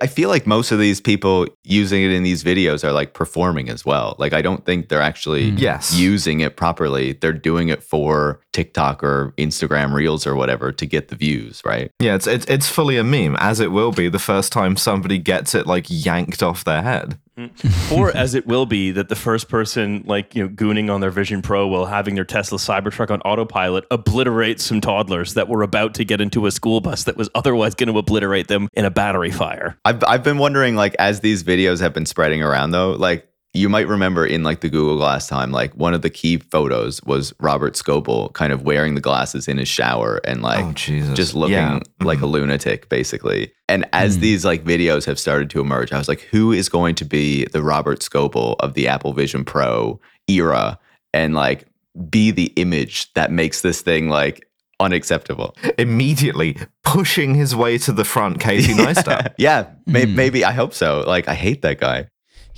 I feel like most of these people using it in these videos are like performing as well. Like I don't think they're actually Mm. Yes. using it properly. They're doing it for TikTok or Instagram Reels or whatever to get the views, right? Yeah, it's, it's it's fully a meme, as it will be the first time somebody gets it like yanked off their head. Mm-hmm. or as it will be that the first person like you know gooning on their Vision Pro while having their Tesla Cybertruck on autopilot obliterates some toddlers that were about to get into a school bus that was otherwise going to obliterate them in a battery fire. I've I've been wondering like as these videos have been spreading around though, like you might remember in like the Google Glass time, like one of the key photos was Robert Scoble kind of wearing the glasses in his shower and like oh just looking Yeah. like a lunatic basically. And as these like videos have started to emerge, I was like, who is going to be the Robert Scoble of the Apple Vision Pro era and like be the image that makes this thing like unacceptable? immediately pushing his way to the front, Casey Neistat. yeah, may- Hmm. maybe I hope so. Like I hate that guy.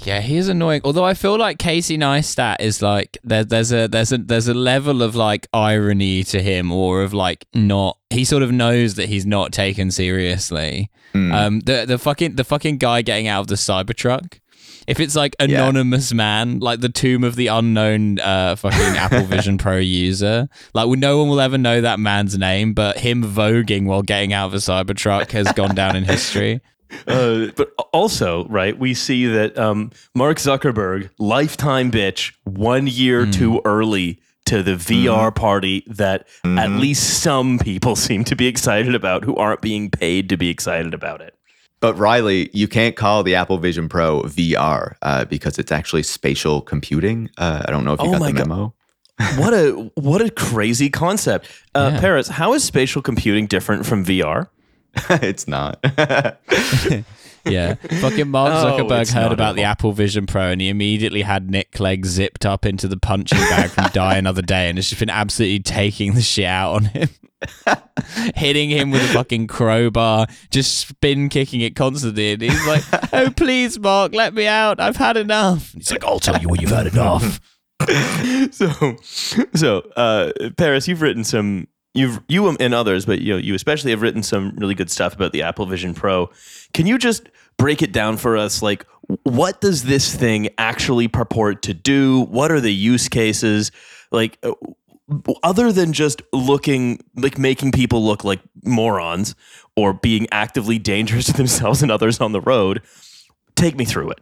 Yeah, he is annoying. Although I feel like Casey Neistat is like there, there's a there's a there's a level of like irony to him, or of like not. He sort of knows that he's not taken seriously. Mm. Um, the the fucking the fucking guy getting out of the Cybertruck. If it's like anonymous man, like the tomb of the unknown uh, fucking Apple Vision Pro user, like well, no one will ever know that man's name, but him voguing while getting out of a Cybertruck has gone down in history. Uh, but also, right, we see that um, Mark Zuckerberg, lifetime bitch, one year too early to the VR party that at least some people seem to be excited about who aren't being paid to be excited about it. But Riley, you can't call the Apple Vision Pro VR uh, because it's actually spatial computing. Uh, I don't know if you Oh got the God. memo. What a what a crazy concept, uh, Yeah. Paris. How is spatial computing different from VR? it's not. Yeah. Fucking Mark Oh, Zuckerberg it's heard about the. Apple Vision Pro and he immediately had Nick Clegg zipped up into the punching bag from Die Another Day and it's just been absolutely taking the shit out on him. Hitting him with a fucking crowbar, just spin kicking it constantly. And he's like, Oh, please, Mark, let me out. I've had enough. He's like, I'll tell you when you've had enough. so so uh paris you've written some you've you and others but you know you especially have written some really good stuff about the apple vision pro. Can you just break it down for us? Like what does this thing actually purport to do? What are the use cases? Like uh, other than just looking like making people look like morons or being actively dangerous to themselves and others on the road take me through it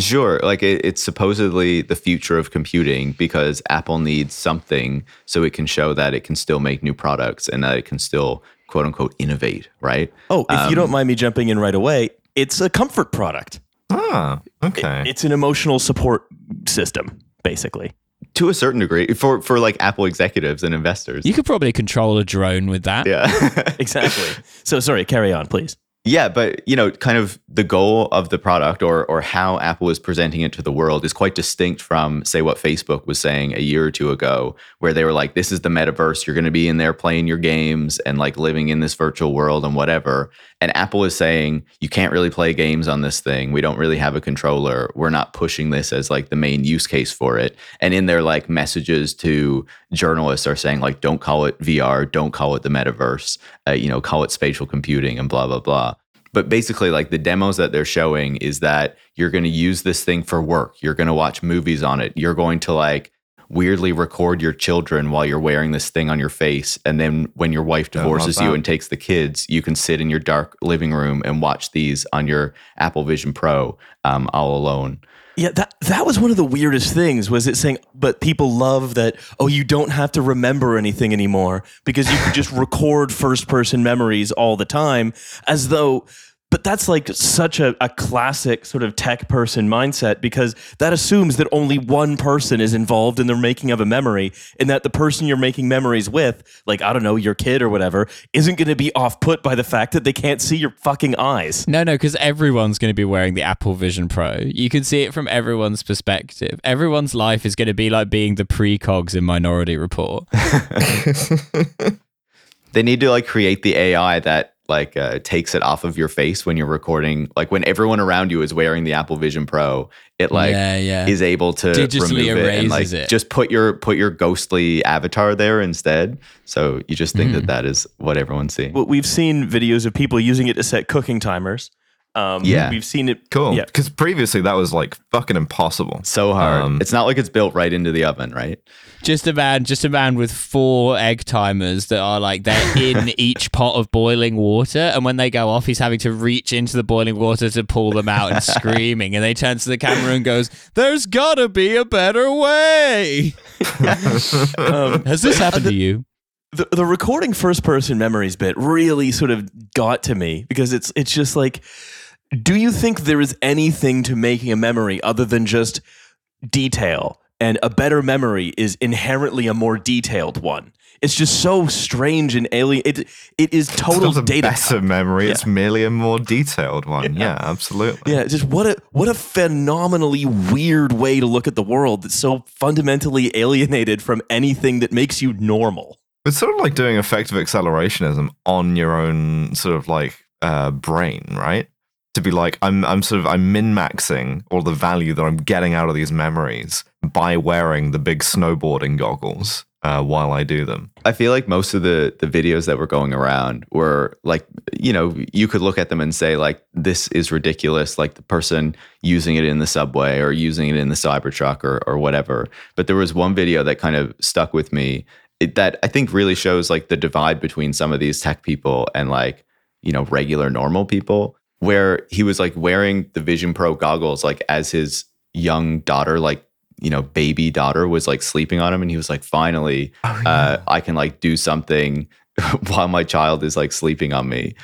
Sure. Like it, it's supposedly the future of computing because Apple needs something so it can show that it can still make new products and that it can still quote unquote innovate, right? Oh, if you don't mind me jumping in right away, it's a comfort product. Ah, okay. It's an emotional support system, basically. To a certain degree, for for like Apple executives and investors. You could probably control a drone with that. yeah. Exactly. so sorry, carry on, please. Yeah, but you know, kind of the goal of the product or or how Apple is presenting it to the world is quite distinct from say what Facebook was saying a year or two ago where they were like this is the metaverse, you're going to be in there playing your games and like living in this virtual world and whatever. And Apple is saying you can't really play games on this thing. We don't really have a controller. We're not pushing this as like the main use case for it. And in their like messages to journalists are saying like don't call it VR, don't call it the metaverse, uh, you know, call it spatial computing and blah blah blah. But basically, like the demos that they're showing is that you're going to use this thing for work. You're going to watch movies on it. You're going to like weirdly record your children while you're wearing this thing on your face. And then when your wife divorces you and takes the kids, you can sit in your dark living room and watch these on your Apple Vision Pro um, all alone. Yeah, that that was one of the weirdest things. Was it saying, but people love that? Oh, you don't have to remember anything anymore because you can just record first person memories all the time, as though. But that's like such a, a classic sort of tech person mindset because that assumes that only one person is involved in the making of a memory and that the person you're making memories with, like, I don't know, your kid or whatever, isn't going to be off put by the fact that they can't see your fucking eyes. No, no, because everyone's going to be wearing the Apple Vision Pro. You can see it from everyone's perspective. Everyone's life is going to be like being the precogs in Minority Report. They need to like create the AI that like uh, takes it off of your face when you're recording. Like when everyone around you is wearing the Apple Vision Pro, it like yeah, yeah. is able to Digitally remove it and like it. just put your put your ghostly avatar there instead. So you just think Hmm. that that is what everyone's seeing. Well, we've seen videos of people using it to set cooking timers. Um, Yeah. we've seen it. Cool. Yeah. Because previously that was like fucking impossible. So hard. Um, it's not like it's built right into the oven, right? Just a man, just a man with four egg timers that are like they're in each pot of boiling water, and when they go off, he's having to reach into the boiling water to pull them out and screaming. And they turn to the camera and goes, "There's gotta be a better way." Um, Has this happened to you? the, the recording first person memories bit really sort of got to me because it's it's just like do you think there is anything to making a memory other than just detail and a better memory is inherently a more detailed one it's just so strange and alien it it is It's total not a data better memory. It's merely a more detailed one. Yeah, absolutely. yeah just what a what a phenomenally weird way to look at the world that's so fundamentally alienated from anything that makes you normal It's sort of like doing effective accelerationism on your own sort of like uh, brain, right? To be like, I'm, I'm sort of, I'm min maxing all the value that I'm getting out of these memories by wearing the big snowboarding goggles uh, while I do them. I feel like most of the the videos that were going around were like, you know, you could look at them and say like, this is ridiculous. Like the person using it in the subway or using it in the Cybertruck or or whatever. But there was one video that kind of stuck with me that I think really shows like the divide between some of these tech people and like, you know, regular normal people, where he was like wearing the Vision Pro goggles like as his young daughter, like you know, baby daughter was like sleeping on him, and he was like, finally, uh, I can like do something while my child is like sleeping on me.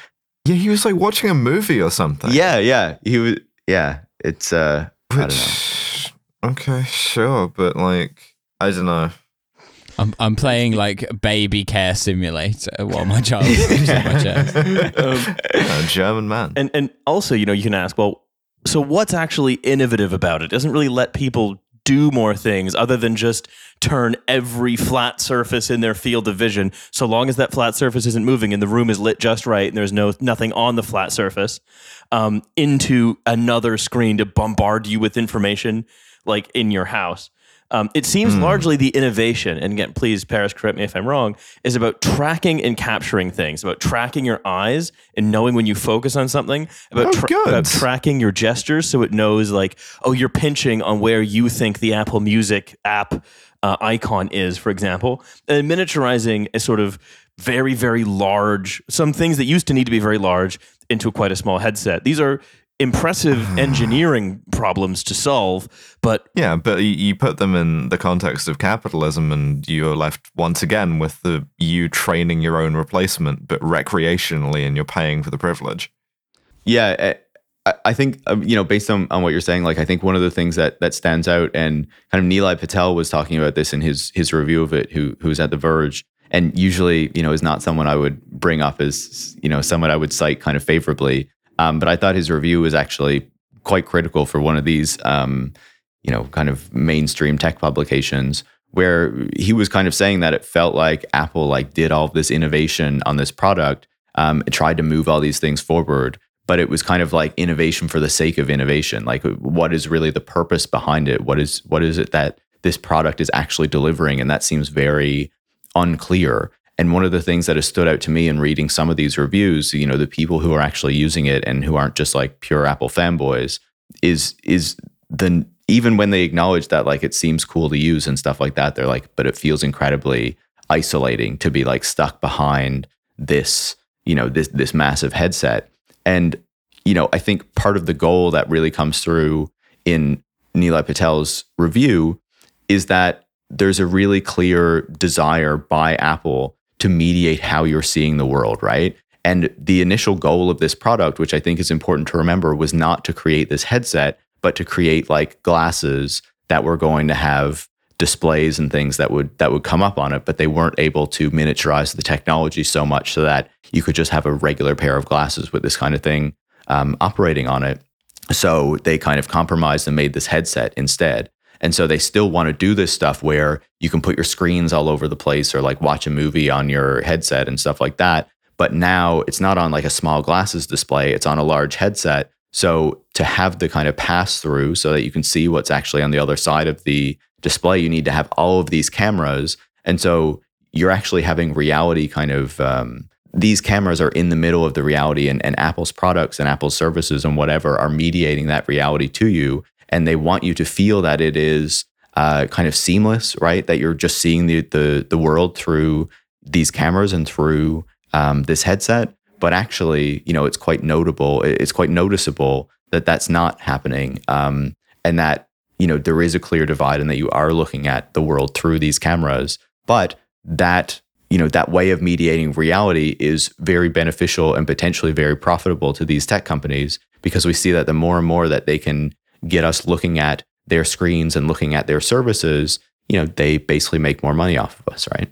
yeah, he was like watching a movie or something. Yeah, yeah. He was yeah, it's uh I don't know. Which, okay, sure, but like, I don't know. I'm, I'm playing like baby care simulator while my child sleeps on my chest. um, A German man. And and also, you know, you can ask, well, so what's actually innovative about it? It doesn't really let people do more things other than just turn every flat surface in their field of vision, so long as that flat surface isn't moving and the room is lit just right and there's no nothing on the flat surface, um, into another screen to bombard you with information like in your house. Um, it seems largely the innovation, and again, please, Paris, correct me if I'm wrong, is about tracking and capturing things, about tracking your eyes and knowing when you focus on something, about, Oh, tra- good. about tracking your gestures so it knows, like, oh, you're pinching on where you think the Apple Music app uh, icon is, for example, and miniaturizing a sort of very, very large, some things that used to need to be very large into quite a small headset. These are impressive engineering problems to solve, but Yeah, but you, you put them in the context of capitalism, and you're left once again with the you training your own replacement, but recreationally, and you're paying for the privilege. Yeah, eh, I, I think um, you know, based on, on what you're saying, like I think one of the things that that stands out, and kind of Nilay Patel was talking about this in his his review of it, who who's at The Verge, and usually you know is not someone I would bring up as you know someone I would cite kind of favorably, um, but I thought his review was actually quite critical for one of these um, you know kind of mainstream tech publications where he was kind of saying that it felt like Apple like did all this innovation on this product, um, tried to move all these things forward, but it was kind of like innovation for the sake of innovation. Like, what is really the purpose behind it? What is what is it that this product is actually delivering? And that seems very unclear. And one of the things that has stood out to me in reading some of these reviews, you know, the people who are actually using it and who aren't just like pure Apple fanboys, is is the even when they acknowledge that like it seems cool to use and stuff like that, they're like, but it feels incredibly isolating to be like stuck behind this, you know, this this massive headset. And you know, I think part of the goal that really comes through in Nilay Patel's review is that there's a really clear desire by Apple to mediate how you're seeing the world, right? And the initial goal of this product, which I think is important to remember, was not to create this headset, but to create like glasses that were going to have displays and things that would that would come up on it, but they weren't able to miniaturize the technology so much so that you could just have a regular pair of glasses with this kind of thing um, operating on it. So they kind of compromised and made this headset instead. And so they still want to do this stuff where you can put your screens all over the place or like watch a movie on your headset and stuff like that. But now it's not on like a small glasses display, it's on a large headset. So to have the kind of pass through so that you can see what's actually on the other side of the display, you need to have all of these cameras. And so you're actually having reality kind of um, these cameras are in the middle of the reality and, and apple's products and apple's services and whatever are mediating that reality to you and they want you to feel that it is uh, kind of seamless right? That you're just seeing the, the the world through these cameras and through um, this headset. But actually you know it's quite notable it's quite noticeable that that's not happening um, and that you know there is a clear divide and that you are looking at the world through these cameras. But that you know that way of mediating reality is very beneficial and potentially very profitable to these tech companies because we see that the more and more that they can get us looking at their screens and looking at their services you know they basically make more money off of us right